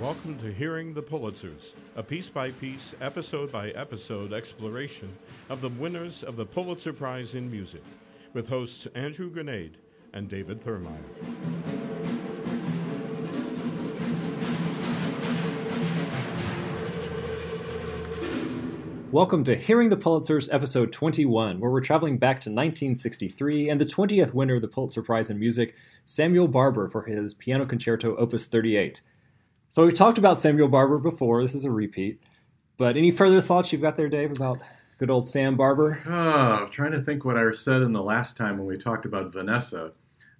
Welcome to Hearing the Pulitzers, a piece by piece, episode by episode exploration of the winners of the Pulitzer Prize in Music, with hosts Andrew Granade and David Thurmaier. Welcome to Hearing the Pulitzers, episode 21, where we're traveling back to 1963 and the 20th winner of the Pulitzer Prize in Music, Samuel Barber, for his Piano Concerto Opus 38. So we've talked about Samuel Barber before, this is a repeat. But any further thoughts you've got there, Dave, about good old Sam Barber? Oh, I'm trying to think what I said in the last time when we talked about Vanessa.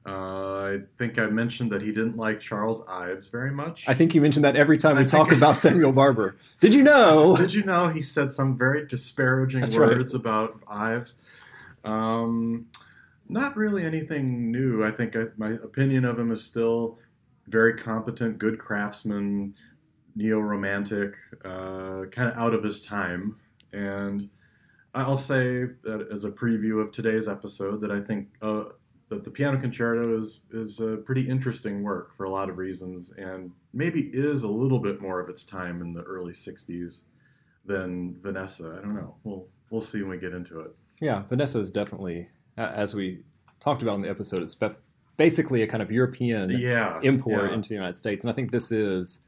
Uh, I think I mentioned that he didn't like Charles Ives very much. I think you mentioned that every time we I talk about Samuel Barber. Did you know? Did you know he said some very disparaging That's right. words about Ives? Um, not really anything new. I think I, my opinion of him is still very competent, good craftsman, neo-romantic, uh, kind of out of his time. And I'll say that as a preview of today's episode that I think uh, that the Piano Concerto is is a pretty interesting work for a lot of reasons, and maybe is a little bit more of its time in the early '60s than Vanessa. I don't know. We'll we'll see when we get into it. Yeah, Vanessa is definitely, as we talked about in the episode, it's basically a kind of European Yeah, import yeah. into the United States. And I think this is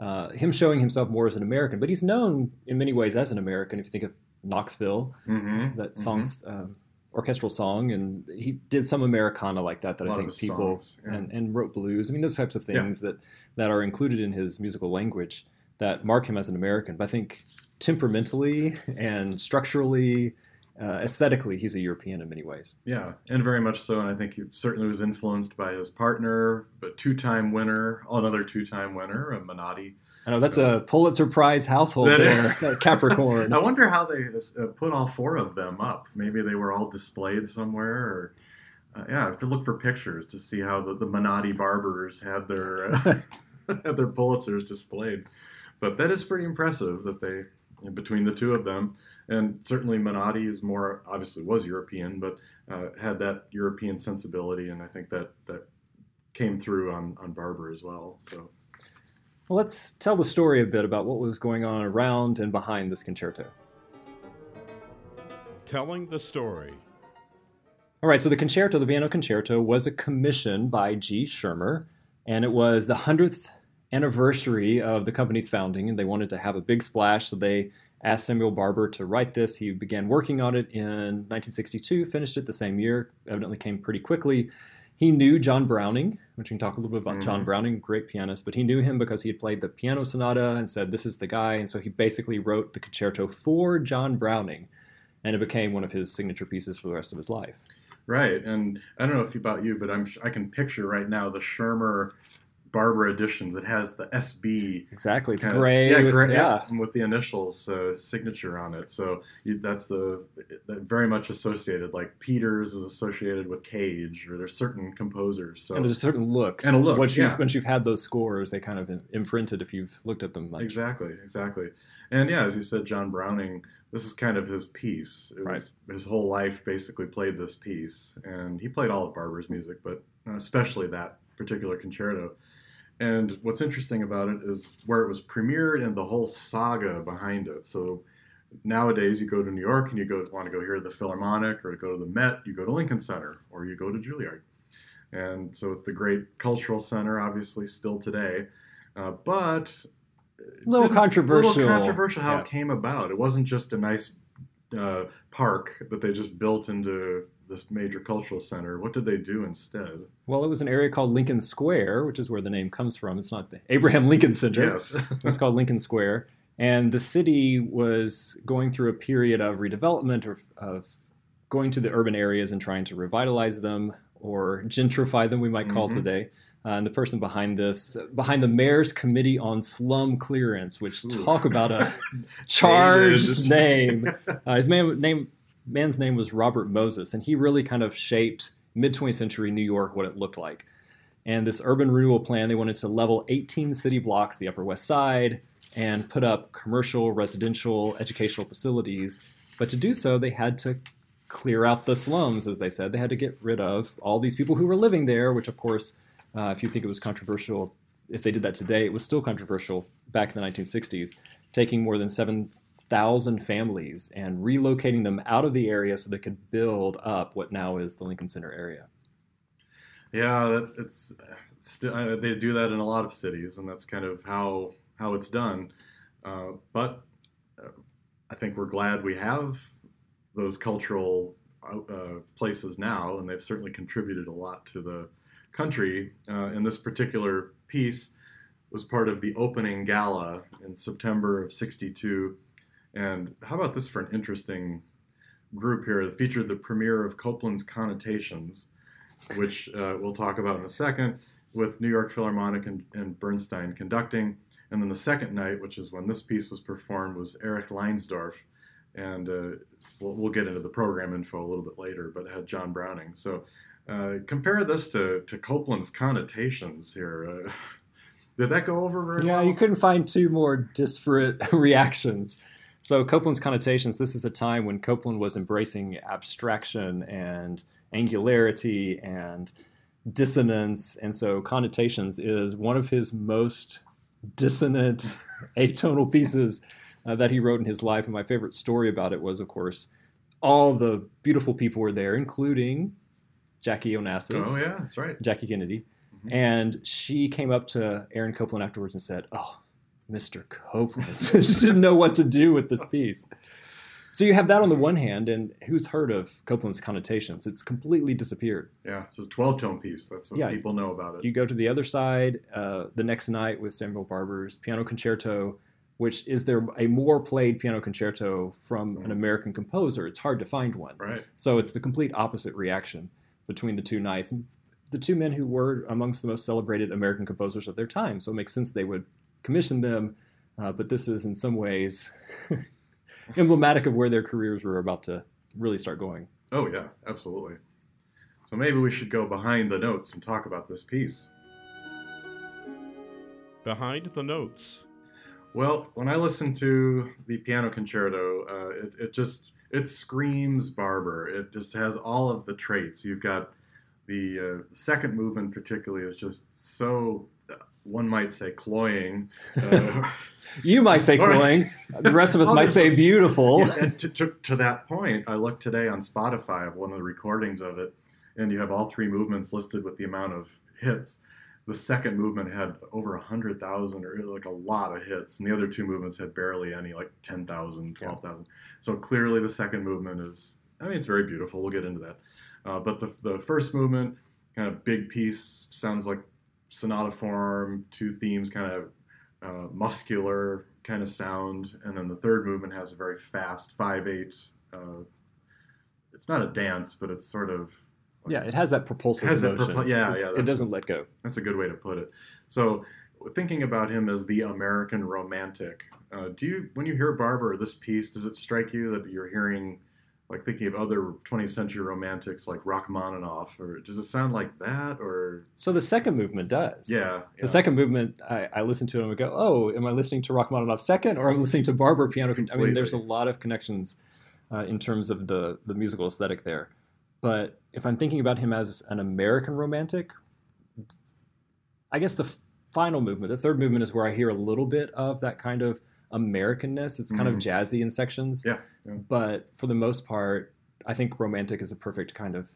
uh, him showing himself more as an American, but he's known in many ways as an American. If you think of Knoxville, Mhm, that mhm. song's um, orchestral song, and he did some Americana like that that I think people songs, yeah. and, and wrote blues. I mean, those types of things that that are included in his musical language that mark him as an American. But I think temperamentally and structurally, uh, aesthetically, he's a European in many ways. Yeah, and very much so. And I think he certainly was influenced by his partner, but two-time winner, another two-time winner, uh, Menotti. I know that's a Pulitzer Prize household there, Capricorn. I wonder how they uh, put all four of them up. Maybe they were all displayed somewhere, or uh, yeah, I have to look for pictures to see how the, the Menotti barbers had their uh, had their Pulitzers displayed. But that is pretty impressive that they between the two of them, and certainly Menotti is more obviously was European, but uh, had that European sensibility, and I think that that came through on on Barber as well. So. Well, let's tell the story a bit about what was going on around and behind this concerto. Telling the story. All right, so the concerto, the piano concerto, was a commission by G. Schirmer, and it was the 100th anniversary of the company's founding, and they wanted to have a big splash, so they asked Samuel Barber to write this. He began working on it in 1962, finished it the same year, evidently came pretty quickly. He knew John Browning, which we can talk a little bit about John Mhm. Browning, great pianist, but he knew him because he had played the piano sonata and said, This is the guy. And so he basically wrote the concerto for John Browning, and it became one of his signature pieces for the rest of his life. Right, and I don't know if about you, but I'm I can picture right now the Schirmer Barber editions. It has the SB. Exactly. It's kinda- gray. yeah, with, yeah. yeah, with the initials uh, signature on it. So you, that's the that very much associated. Like Peters is associated with Cage, or there's certain composers. So And there's a certain look. And a look, Once you've, yeah. once you've had those scores, they kind of imprinted if you've looked at them much. Exactly, exactly. And yeah, as you said, John Browning, this is kind of his piece. It was, His whole life basically played this piece. And he played all of Barber's music, but especially that particular concerto. And what's interesting about it is where it was premiered and the whole saga behind it. So nowadays, you go to New York and you go want to go hear the Philharmonic or go to the Met, you go to Lincoln Center or you go to Juilliard. And so it's the great cultural center, obviously, still today. Uh, but A little controversial. Little controversial how Yeah. it came about. It wasn't just a nice uh, park that they just built into this major cultural center. What did they do instead? Well, it was an area called Lincoln Square, which is where the name comes from. It's not the Abraham Lincoln Center. Yes. It was called Lincoln Square. And the city was going through a period of redevelopment or of going to the urban areas and trying to revitalize them or gentrify them, we might call Mhm. today. Uh, and the person behind this, behind the mayor's committee on slum clearance, which Ooh. talk about a charged name. Uh, his man, name, man's name was Robert Moses, and he really kind of shaped mid 20th century New York what it looked like. And this urban renewal plan, they wanted to level 18 city blocks, the Upper West Side, and put up commercial, residential, educational facilities. But to do so, they had to clear out the slums, as they said. They had to get rid of all these people who were living there, which, of course, uh, if you think it was controversial if they did that today, it was still controversial back in the 1960s, taking more than 7,000 families and relocating them out of the area so they could build up what now is the Lincoln Center area. Yeah, it's still uh, they do that in a lot of cities, and that's kind of how how it's done. Uh, but uh, I think we're glad we have those cultural uh, places now, and they've certainly contributed a lot to the country. Uh, and this particular piece was part of the opening gala in September of '62. And how about this for an interesting group here that featured the premiere of Copland's Connotations which uh, we'll talk about in a second, with New York Philharmonic and, and, Bernstein conducting. And then the second night, which is when this piece was performed, was Erich Leinsdorf. And uh, we'll, we'll, get into the program info a little bit later, but it had John Browning. So uh, compare this to, to Copland's connotations here. Uh, did that go over very yeah, well? you couldn't find two more disparate reactions. So Copland's connotations, this is a time when Copland was embracing abstraction and angularity and dissonance. And so connotations is one of his most dissonant atonal pieces uh, that he wrote in his life. And my favorite story about it was, of course, all the beautiful people were there, including Jackie Onassis. Oh, yeah, that's right. Jackie Kennedy. Mm-hmm. And she came up to Aaron Copland afterwards and said, Oh, Mr. Copland. she didn't know what to do with this piece. So you have that on the one hand, and who's heard of Copland's connotations? It's completely disappeared. Yeah, it's a 12 tone piece. That's what yeah. people know about it. You go to the other side uh, the next night with Samuel Barber's Piano Concerto, which is there a more played piano concerto from an American composer? It's hard to find one. Right. So it's the complete opposite reaction between the two nights. The two men who were amongst the most celebrated American composers of their time. So it makes sense they would commission them. Uh, but this is in some ways emblematic of where their careers were about to really start going. Oh, yeah, absolutely. So maybe we should go behind the notes and talk about this piece. Behind the notes. Well, when I listen to the piano concerto, uh, it, it just it screams Barber. It just has all of the traits. You've got the uh, second movement, particularly, is just so one might say cloying. Uh, you might say cloying. The rest of us might say beautiful. Yeah, to, to, to, that point, I looked today on Spotify of one of the recordings of it, and you have all three movements listed with the amount of hits. The second movement had over 100,000 or like a lot of hits, and the other two movements had barely any, like 10,000, 12,000. Yeah. So clearly the second movement is, I mean, it's very beautiful. We'll get into that. Uh, but the, the first movement, kind of big piece, sounds like sonata form, two themes, kind of uh, muscular kind of sound, and then the third movement has a very fast five eight. Uh, it's not a dance, but it's sort of like, yeah, it has that propulsive has That propul- yeah, yeah, it doesn't let go. That's a good way to put it. So, thinking about him as the American romantic, uh, do you when you hear Barber this piece, does it strike you that you're hearing like thinking of other 20th century romantics like Rachmaninoff, or does it sound like that? Or so the second movement does. Yeah, yeah. the second movement, I, I, listen to it and I go, oh, am I listening to Rachmaninoff second, or am I listening to Barber piano? Completely. I mean, there's a lot of connections uh, in terms of the the musical aesthetic there. But if I'm thinking about him as an American romantic, I guess the final movement, the third movement, is where I hear a little bit of that kind of Americanness. It's kind mm. of jazzy in sections. Yeah, yeah. But for the most part, I think romantic is a perfect kind of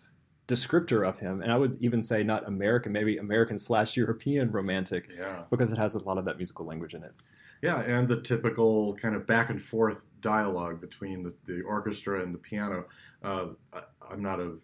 descriptor of him. And I would even say not American, maybe American slash European romantic. Yeah. Because it has a lot of that musical language in it. Yeah, and the typical kind of back and forth dialogue between the, the orchestra and the piano. Uh, I, I'm not a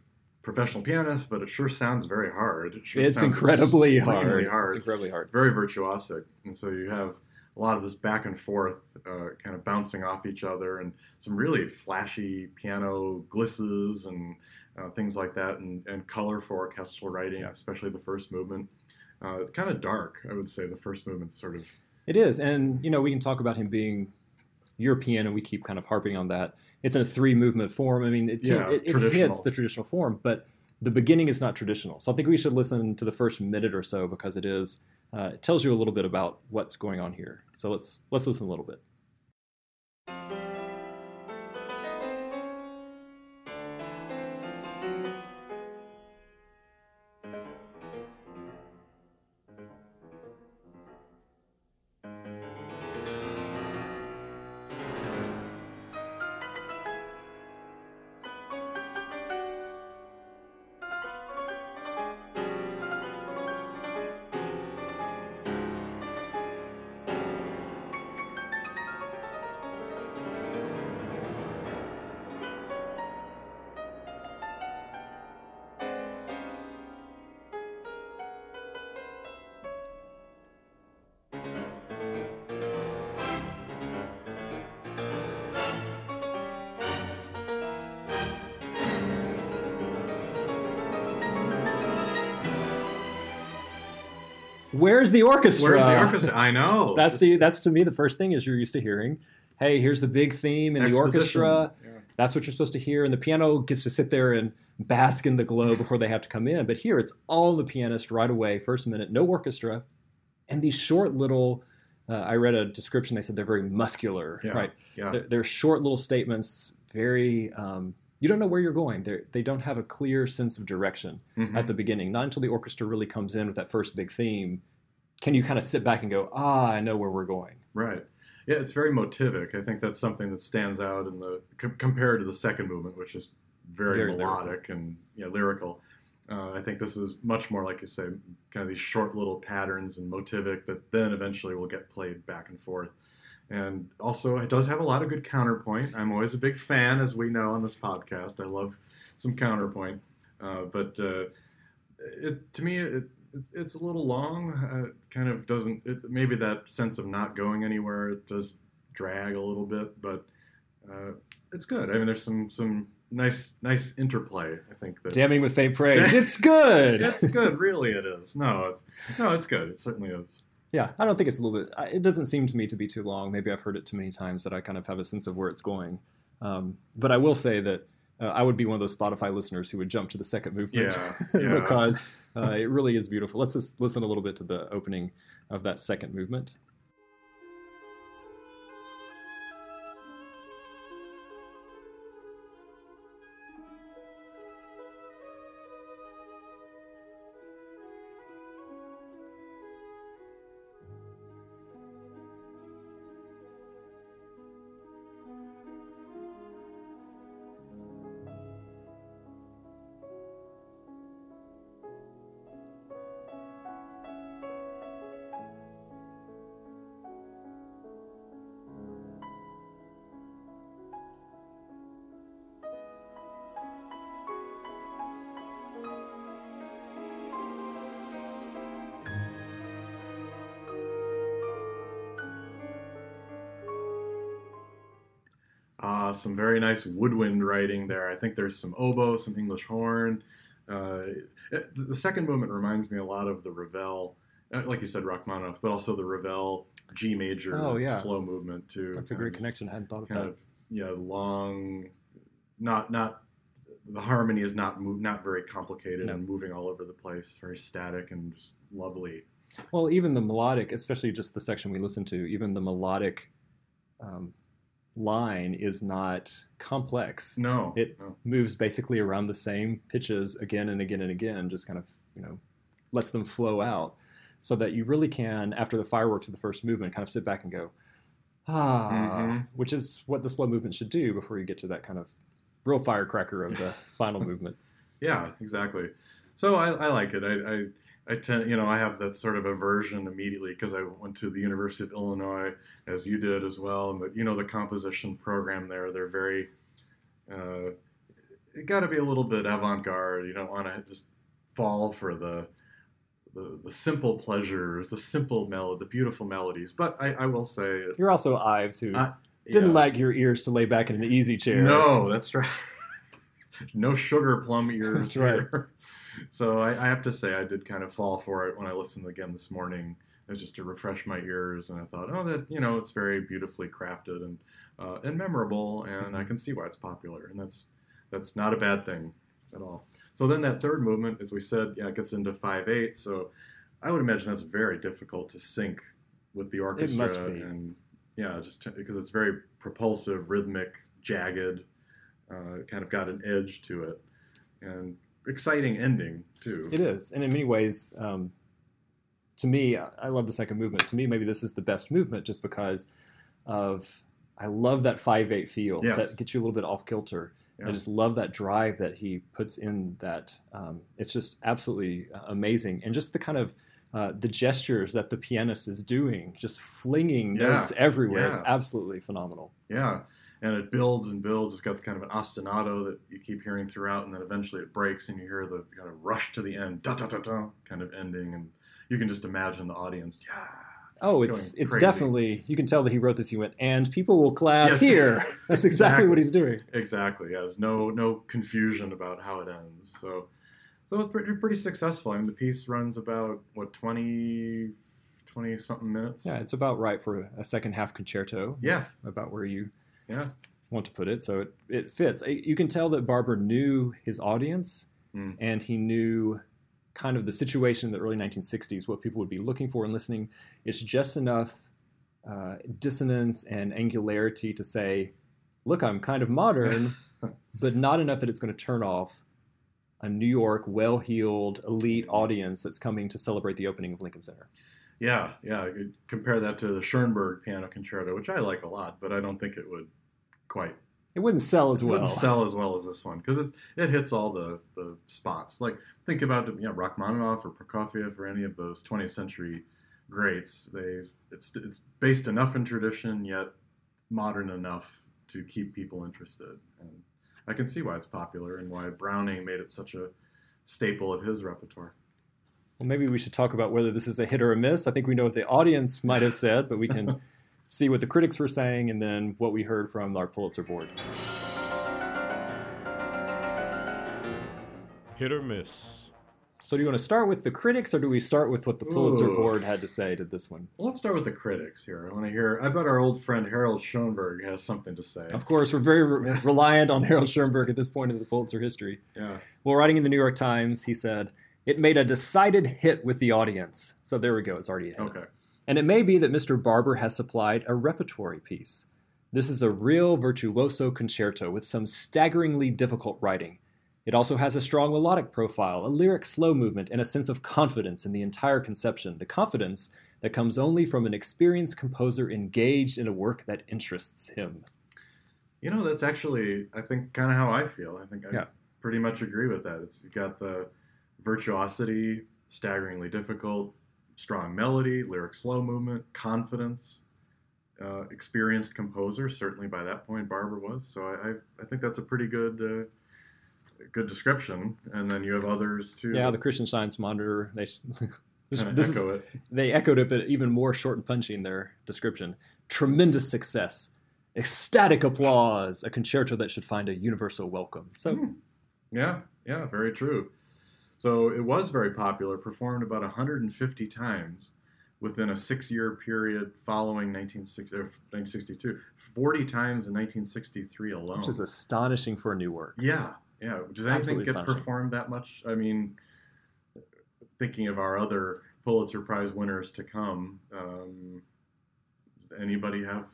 professional pianist, but it sure sounds very hard. It sure it's incredibly hard. hard. It's incredibly hard. Very virtuosic. And so you have a lot of this back and forth, uh, kind of bouncing off each other, and some really flashy piano glisses and uh, things like that, and, and color for orchestral writing, yeah. especially the first movement. Uh, it's kind of dark, I would say. The first movement's sort of. It is, and you know we can talk about him being European, and we keep kind of harping on that. It's in a three movement form. I mean, it, yeah, it, it hits the traditional form, but the beginning is not traditional. So I think we should listen to the first minute or so because it is uh, it tells you a little bit about what's going on here. So let's let's listen a little bit. Where's the orchestra? Where's the orchestra? I know. That's the that's to me the first thing is you're used to hearing. Hey, here's the big theme in the orchestra. Yeah. That's what you're supposed to hear, and the piano gets to sit there and bask in the glow before they have to come in. But here, it's all the pianist right away, first minute, no orchestra, and these short little. Uh, I read a description. They said they're very muscular, Yeah. right? Yeah. They're, they're short little statements. Very, um, you don't know where you're going. They they don't have a clear sense of direction Mhm. at the beginning. Not until the orchestra really comes in with that first big theme, can you kind of sit back and go, ah, I know where we're going. Right. Yeah, it's very motivic. I think that's something that stands out in the com- compared to the second movement, which is very, Very melodic and you know, lyrical. Uh, I think this is much more like you say, kind of these short little patterns and motivic that then eventually will get played back and forth. And also, it does have a lot of good counterpoint. I'm always a big fan, as we know on this podcast. I love some counterpoint, uh, but uh, it to me, it, it, it's a little long. Uh, it kind of doesn't. It, maybe that sense of not going anywhere it does drag a little bit, but uh, it's good. I mean, there's some some nice nice interplay. I think that Damning with faint praise. it's good. it's good. Really, it is. No, it's no, it's good. It certainly is. Yeah, I don't think it's a little bit. It doesn't seem to me to be too long. Maybe I've heard it too many times that I kind of have a sense of where it's going. Um, but I will say that uh, I would be one of those Spotify listeners who would jump to the second movement Yeah, yeah. because uh, it really is beautiful. Let's just listen a little bit to the opening of that second movement. Some very nice woodwind writing there. I think there's some oboe, some English horn. Uh, it- the second movement reminds me a lot of the Ravel, uh, like you said, Rachmaninoff, but also the Ravel G major Oh, yeah. slow movement too. That's a great of- connection. I hadn't thought of Kind that. of yeah, long, not not the harmony is not move, not very complicated No. and moving all over the place. Very static and just lovely. Well, even the melodic, especially just the section we listened to, even the melodic um, line is not complex. No, It no. moves basically around the same pitches again and again and again, just kind of, you know, lets them flow out so that you really can, after the fireworks of the first movement, kind of sit back and go, ah, Mhm. which is what the slow movement should do before you get to that kind of real firecracker of the final movement. Yeah, exactly. So I, I like it. I, I I tend, you know, I have that sort of aversion immediately because I went to the University of Illinois, as you did as well, and the, you know the composition program there. They're very, uh, it got to be a little bit avant-garde. You don't want to just fall for the, the the simple pleasures, the simple melody, the beautiful melodies. But I, I will say, You're also Ives, who Uh, didn't yeah. like your ears to lay back in an easy chair. No, that's right. no sugar plum ears. That's right. here. So I, I have to say, I did kind of fall for it when I listened again this morning, as just to refresh my ears. And I thought, oh, that you know, it's very beautifully crafted and uh, and memorable, and I can see why it's popular, and that's that's not a bad thing at all. So then that third movement, as we said, yeah, it gets into five eight. So I would imagine that's very difficult to sync with the orchestra, must be. and yeah, just t- because it's very propulsive, rhythmic, jagged, uh, kind of got an edge to it, and exciting ending too. It is, and in many ways, um, to me, I love the second movement. To me, maybe this is the best movement, just because of I love that five eight feel Yes. that gets you a little bit off kilter. Yeah. I just love that drive that he puts in. That um, it's just absolutely uh, amazing, and just the kind of uh, the gestures that the pianist is doing, just flinging Yeah. notes everywhere. It's absolutely phenomenal. Yeah, and it builds and builds. It's got kind of an ostinato that you keep hearing throughout, and then eventually it breaks, and you hear the kind of rush to the end, da da da da, kind of ending, and you can just imagine the audience. Yeah, Oh, it's it's crazy. definitely you can tell that he wrote this. He went, and people will clap Yes. here. That's exactly, Exactly. what he's doing. exactly. Yeah, there's no no confusion about how it ends. So, So it's pretty, pretty successful. I mean, the piece runs about what 20, 20 something minutes. Yeah, it's about right for a second half concerto. Yeah. About where you yeah. want to put it. So it, it fits. You can tell that Barber knew his audience Mm. and he knew kind of the situation in the early 1960s, what people would be looking for and listening. It's just enough uh, dissonance and angularity to say, look, I'm kind of modern, but not enough that it's going to turn off a New York, well heeled, elite audience that's coming to celebrate the opening of Lincoln Center. Yeah, yeah. Compare that to the Schoenberg Piano Concerto, which I like a lot, but I don't think it would quite It wouldn't sell as it well. wouldn't sell as well as this one because it it hits all the the spots. Like think about you know Rachmaninoff or Prokofiev or any of those 20th century greats. They it's it's based enough in tradition yet modern enough to keep people interested, and I can see why it's popular and why Browning made it such a staple of his repertoire. Well, maybe we should talk about whether this is a hit or a miss. I think we know what the audience might have said, but we can see what the critics were saying and then what we heard from our Pulitzer board. Hit or miss. So, do you want to start with the critics or do we start with what the Pulitzer Ooh. board had to say to this one? Well, let's start with the critics here. I want to hear. I bet our old friend Harold Schonberg has something to say. Of course, we're very re- reliant on Harold Schonberg at this point in the Pulitzer history. Yeah. Well, writing in the New York Times, he said, It made a decided hit with the audience. So, there we go. It's already a hit. Okay. And it may be that Mr. Barber has supplied a repertory piece. This is a real virtuoso concerto with some staggeringly difficult writing. It also has a strong melodic profile, a lyric slow movement, and a sense of confidence in the entire conception. The confidence that comes only from an experienced composer engaged in a work that interests him. You know, that's actually, I think, kind of how I feel. I think I Yeah. pretty much agree with that. It's you got the virtuosity, staggeringly difficult, strong melody, lyric slow movement, confidence, uh, experienced composer. Certainly by that point, Barber was. So I, I, I think that's a pretty good, uh, good description. And then you have others too. Yeah, the Christian Science Monitor, they, this, this is, echo it. they echoed it, but even more short and punchy in their description. Tremendous success, ecstatic applause, a concerto that should find a universal welcome. So, Hmm. Yeah, yeah, very true. So it was very popular, performed about 150 times within a six year period following 1960, 1962, 40 times in 1963 alone. which is astonishing for a new work. yeah, yeah. Does anything get performed that much? I mean, thinking of our other Pulitzer Prize winners to come, um, anybody have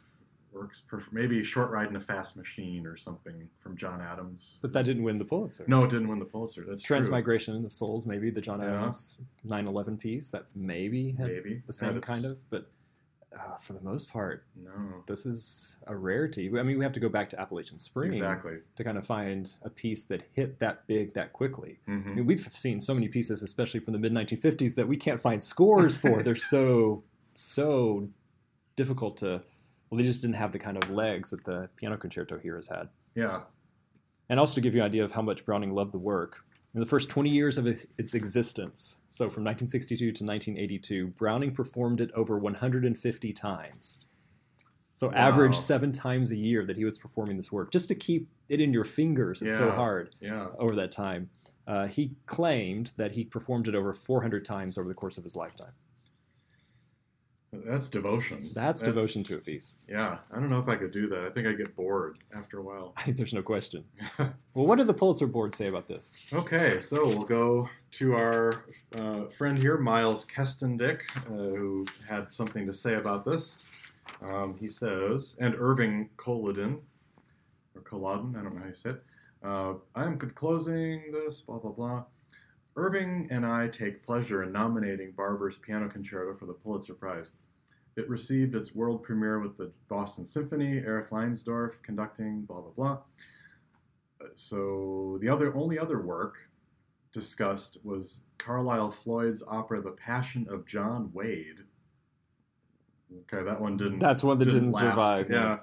works? Perf- maybe a Short Ride in a Fast Machine or something from John Adams. But that didn't win the Pulitzer. No, it didn't win the Pulitzer. That's true. Transmigration of Souls, maybe the John Yeah. Adams 9/11 piece that maybe had Maybe the same But kind of, but uh, for the most part, No, this is a rarity. I mean, we have to go back to Appalachian Spring exactly. to kind of find a piece that hit that big that quickly. I hmm mean, we've seen so many pieces, especially from the mid 1950s, that we can't find scores for. They're so, so difficult to. Well, they just didn't have the kind of legs that the piano concerto here has had. Yeah, And also to give you an idea of how much Browning loved the work, in the first 20 years of its existence, so from 1962 to 1982, Browning performed it over 150 times. So Wow. average seven times a year that he was performing this work, just to keep it in your fingers. It's so hard yeah. over that time. Uh, he claimed that he performed it over 400 times over the course of his lifetime. That's devotion. That's, devotion to a piece. Yeah, I don't know if I could do that. I think I'd get bored after a while. I think there's no question. Well, what did the Pulitzer Board say about this? okay, so we'll go to our uh, friend here, Miles Kastendieck, uh, who had something to say about this. Um, he says, and Irving Kolodin, or Kolodin, I don't know how you say it. Uh, I'm closing this, blah, blah, blah. Irving and I take pleasure in nominating Barber's Piano Concerto for the Pulitzer Prize. It received its world premiere with the Boston Symphony, Erich Leinsdorf conducting, blah, blah, blah. Uh, So the other only other work discussed was Carlisle Floyd's opera The Passion of John Wade. Okay, that one didn't That's one that didn't, last. survive. Yeah.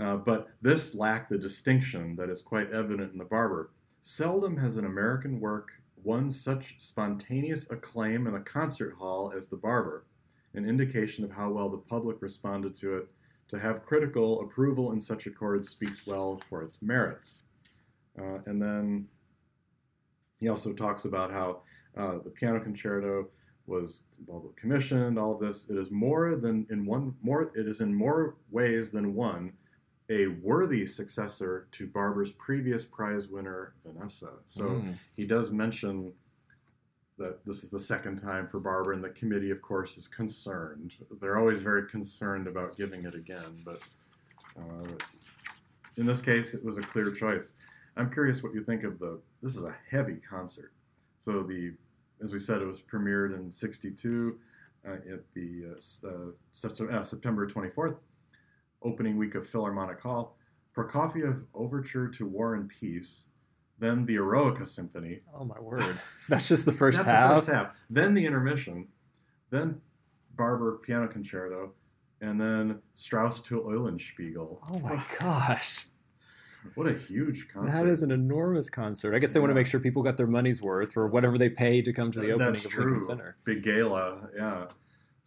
Uh, but this lacked the distinction that is quite evident in The Barber. Seldom has an American work won such spontaneous acclaim in a concert hall as The Barber, an indication of how well the public responded to it. To have critical approval in such accords speaks well for its merits. Uh, and then He also talks about how uh, the piano concerto was well, commissioned. All of this. It is more than in one more. It is in more ways than one a worthy successor to Barber's previous prize winner, Vanessa. So Mm. he does mention that this is the second time for Barber, and the committee, of course, is concerned. They're always very concerned about giving it again, but uh, in this case, it was a clear choice. I'm curious what you think of the. This is a heavy concert. So the, as we said, it was premiered in '62 uh, at the uh, uh, uh, September 24th, opening week of Philharmonic Hall. Prokofiev Overture to War and Peace, then the Eroica Symphony, Oh my word! That's just the first that's half. the first half. Then the intermission, then Barber Piano Concerto, and then Strauss to Eulenspiegel. Oh my gosh! What a huge concert! That is an enormous concert. I guess they want to make sure people got their money's worth for whatever they paid to come to the Th- opening of true. Lincoln Center. Big gala, yeah.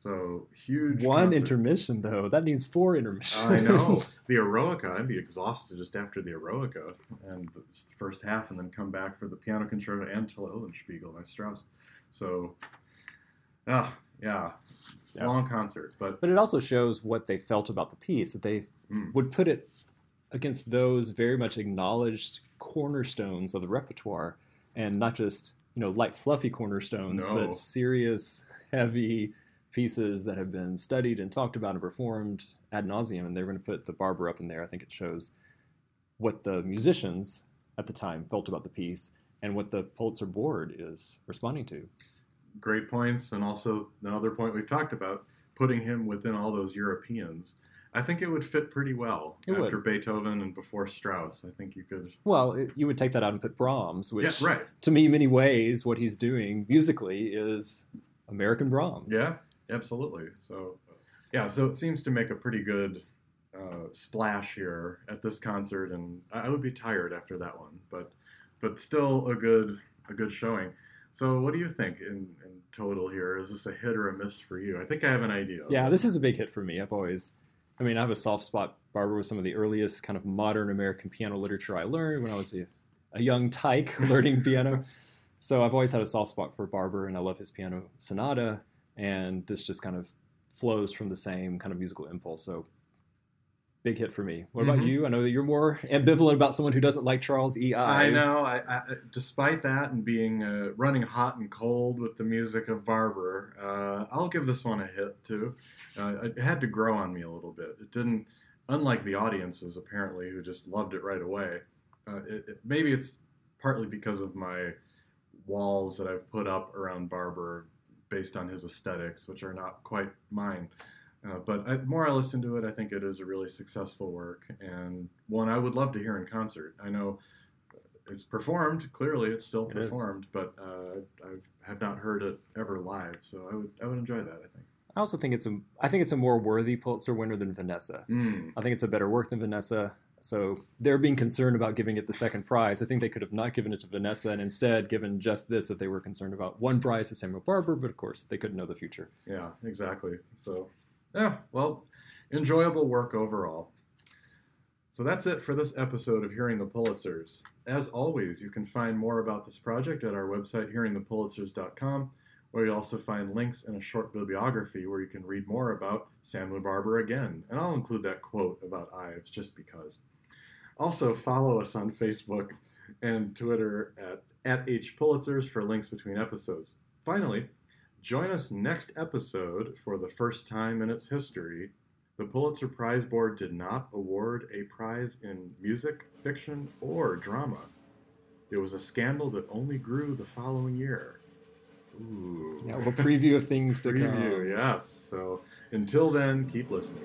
So huge. One concert. intermission though. That needs four intermissions. I know the Eroica. I'd be exhausted just after the Eroica and the first half, and then come back for the piano concerto and Till Eulenspiegel by Strauss. So, ah, yeah, Yeah. long concert, but But it also shows what they felt about the piece, that they Mm. would put it against those very much acknowledged cornerstones of the repertoire, and not just you know light fluffy cornerstones, No. but serious, heavy pieces that have been studied and talked about and performed ad nauseum. And they're going to put the Barber up in there. I think it shows what the musicians at the time felt about the piece and what the Pulitzer Board is responding to. great points, and also another point we've talked about, putting him within all those Europeans. I think it would fit pretty well It would. after Beethoven and before Strauss. I think you could. Well, it, you would take that out and put Brahms, which yeah, right. to me, in many ways, what he's doing musically is American Brahms. Yeah, absolutely. So, yeah, so it seems to make a pretty good uh, splash here at this concert, and I would be tired after that one, but but still a good a good showing. So, what do you think in, in total here? Is this a hit or a miss for you? I think I have an idea. Yeah, this is a big hit for me. I've always, I mean, I have a soft spot. Barber was some of the earliest kind of modern American piano literature I learned when I was a, a young tyke learning piano. So I've always had a soft spot for Barber, and I love his piano sonata. And this just kind of flows from the same kind of musical impulse. So big hit for me. What about Mhm. you? I know that you're more ambivalent about someone who doesn't like Charles E. I Ives. know. I, I, despite that and being uh, running hot and cold with the music of Barber, uh, I'll give this one a hit too. Uh, it had to grow on me a little bit. It didn't, unlike the audiences apparently who just loved it right away. Uh, it, it, maybe it's partly because of my walls that I've put up around Barber based on his aesthetics, which are not quite mine. Uh, but I, the more I listen to it, I think it is a really successful work and one I would love to hear in concert. I know it's performed. Clearly, it's still It is. performed, but uh, I have not heard it ever live. So I would I would enjoy that. I think. I also think it's a I think it's a more worthy Pulitzer winner than Vanessa. Mm. I think it's a better work than Vanessa. So they're being concerned about giving it the second prize. I think they could have not given it to Vanessa and instead given just this if they were concerned about one prize to Samuel Barber, but of course they couldn't know the future. Yeah, exactly. So, yeah, well, enjoyable work overall. So that's it for this episode of Hearing the Pulitzers. As always, you can find more about this project at our website, hearingthepulitzers.com, where you'll also find links and a short bibliography where you can read more about Samuel Barber again. And I'll include that quote about Ives just because. Also, follow us on Facebook and Twitter at, at HPulitzers for links between episodes. Finally, Join us next episode for the first time in its history. The Pulitzer Prize Board did not award a prize in music, fiction, or drama. It was a scandal that only grew the following year. Ooh. Yeah, a preview of things to Preview, come. yes. So until then, keep listening.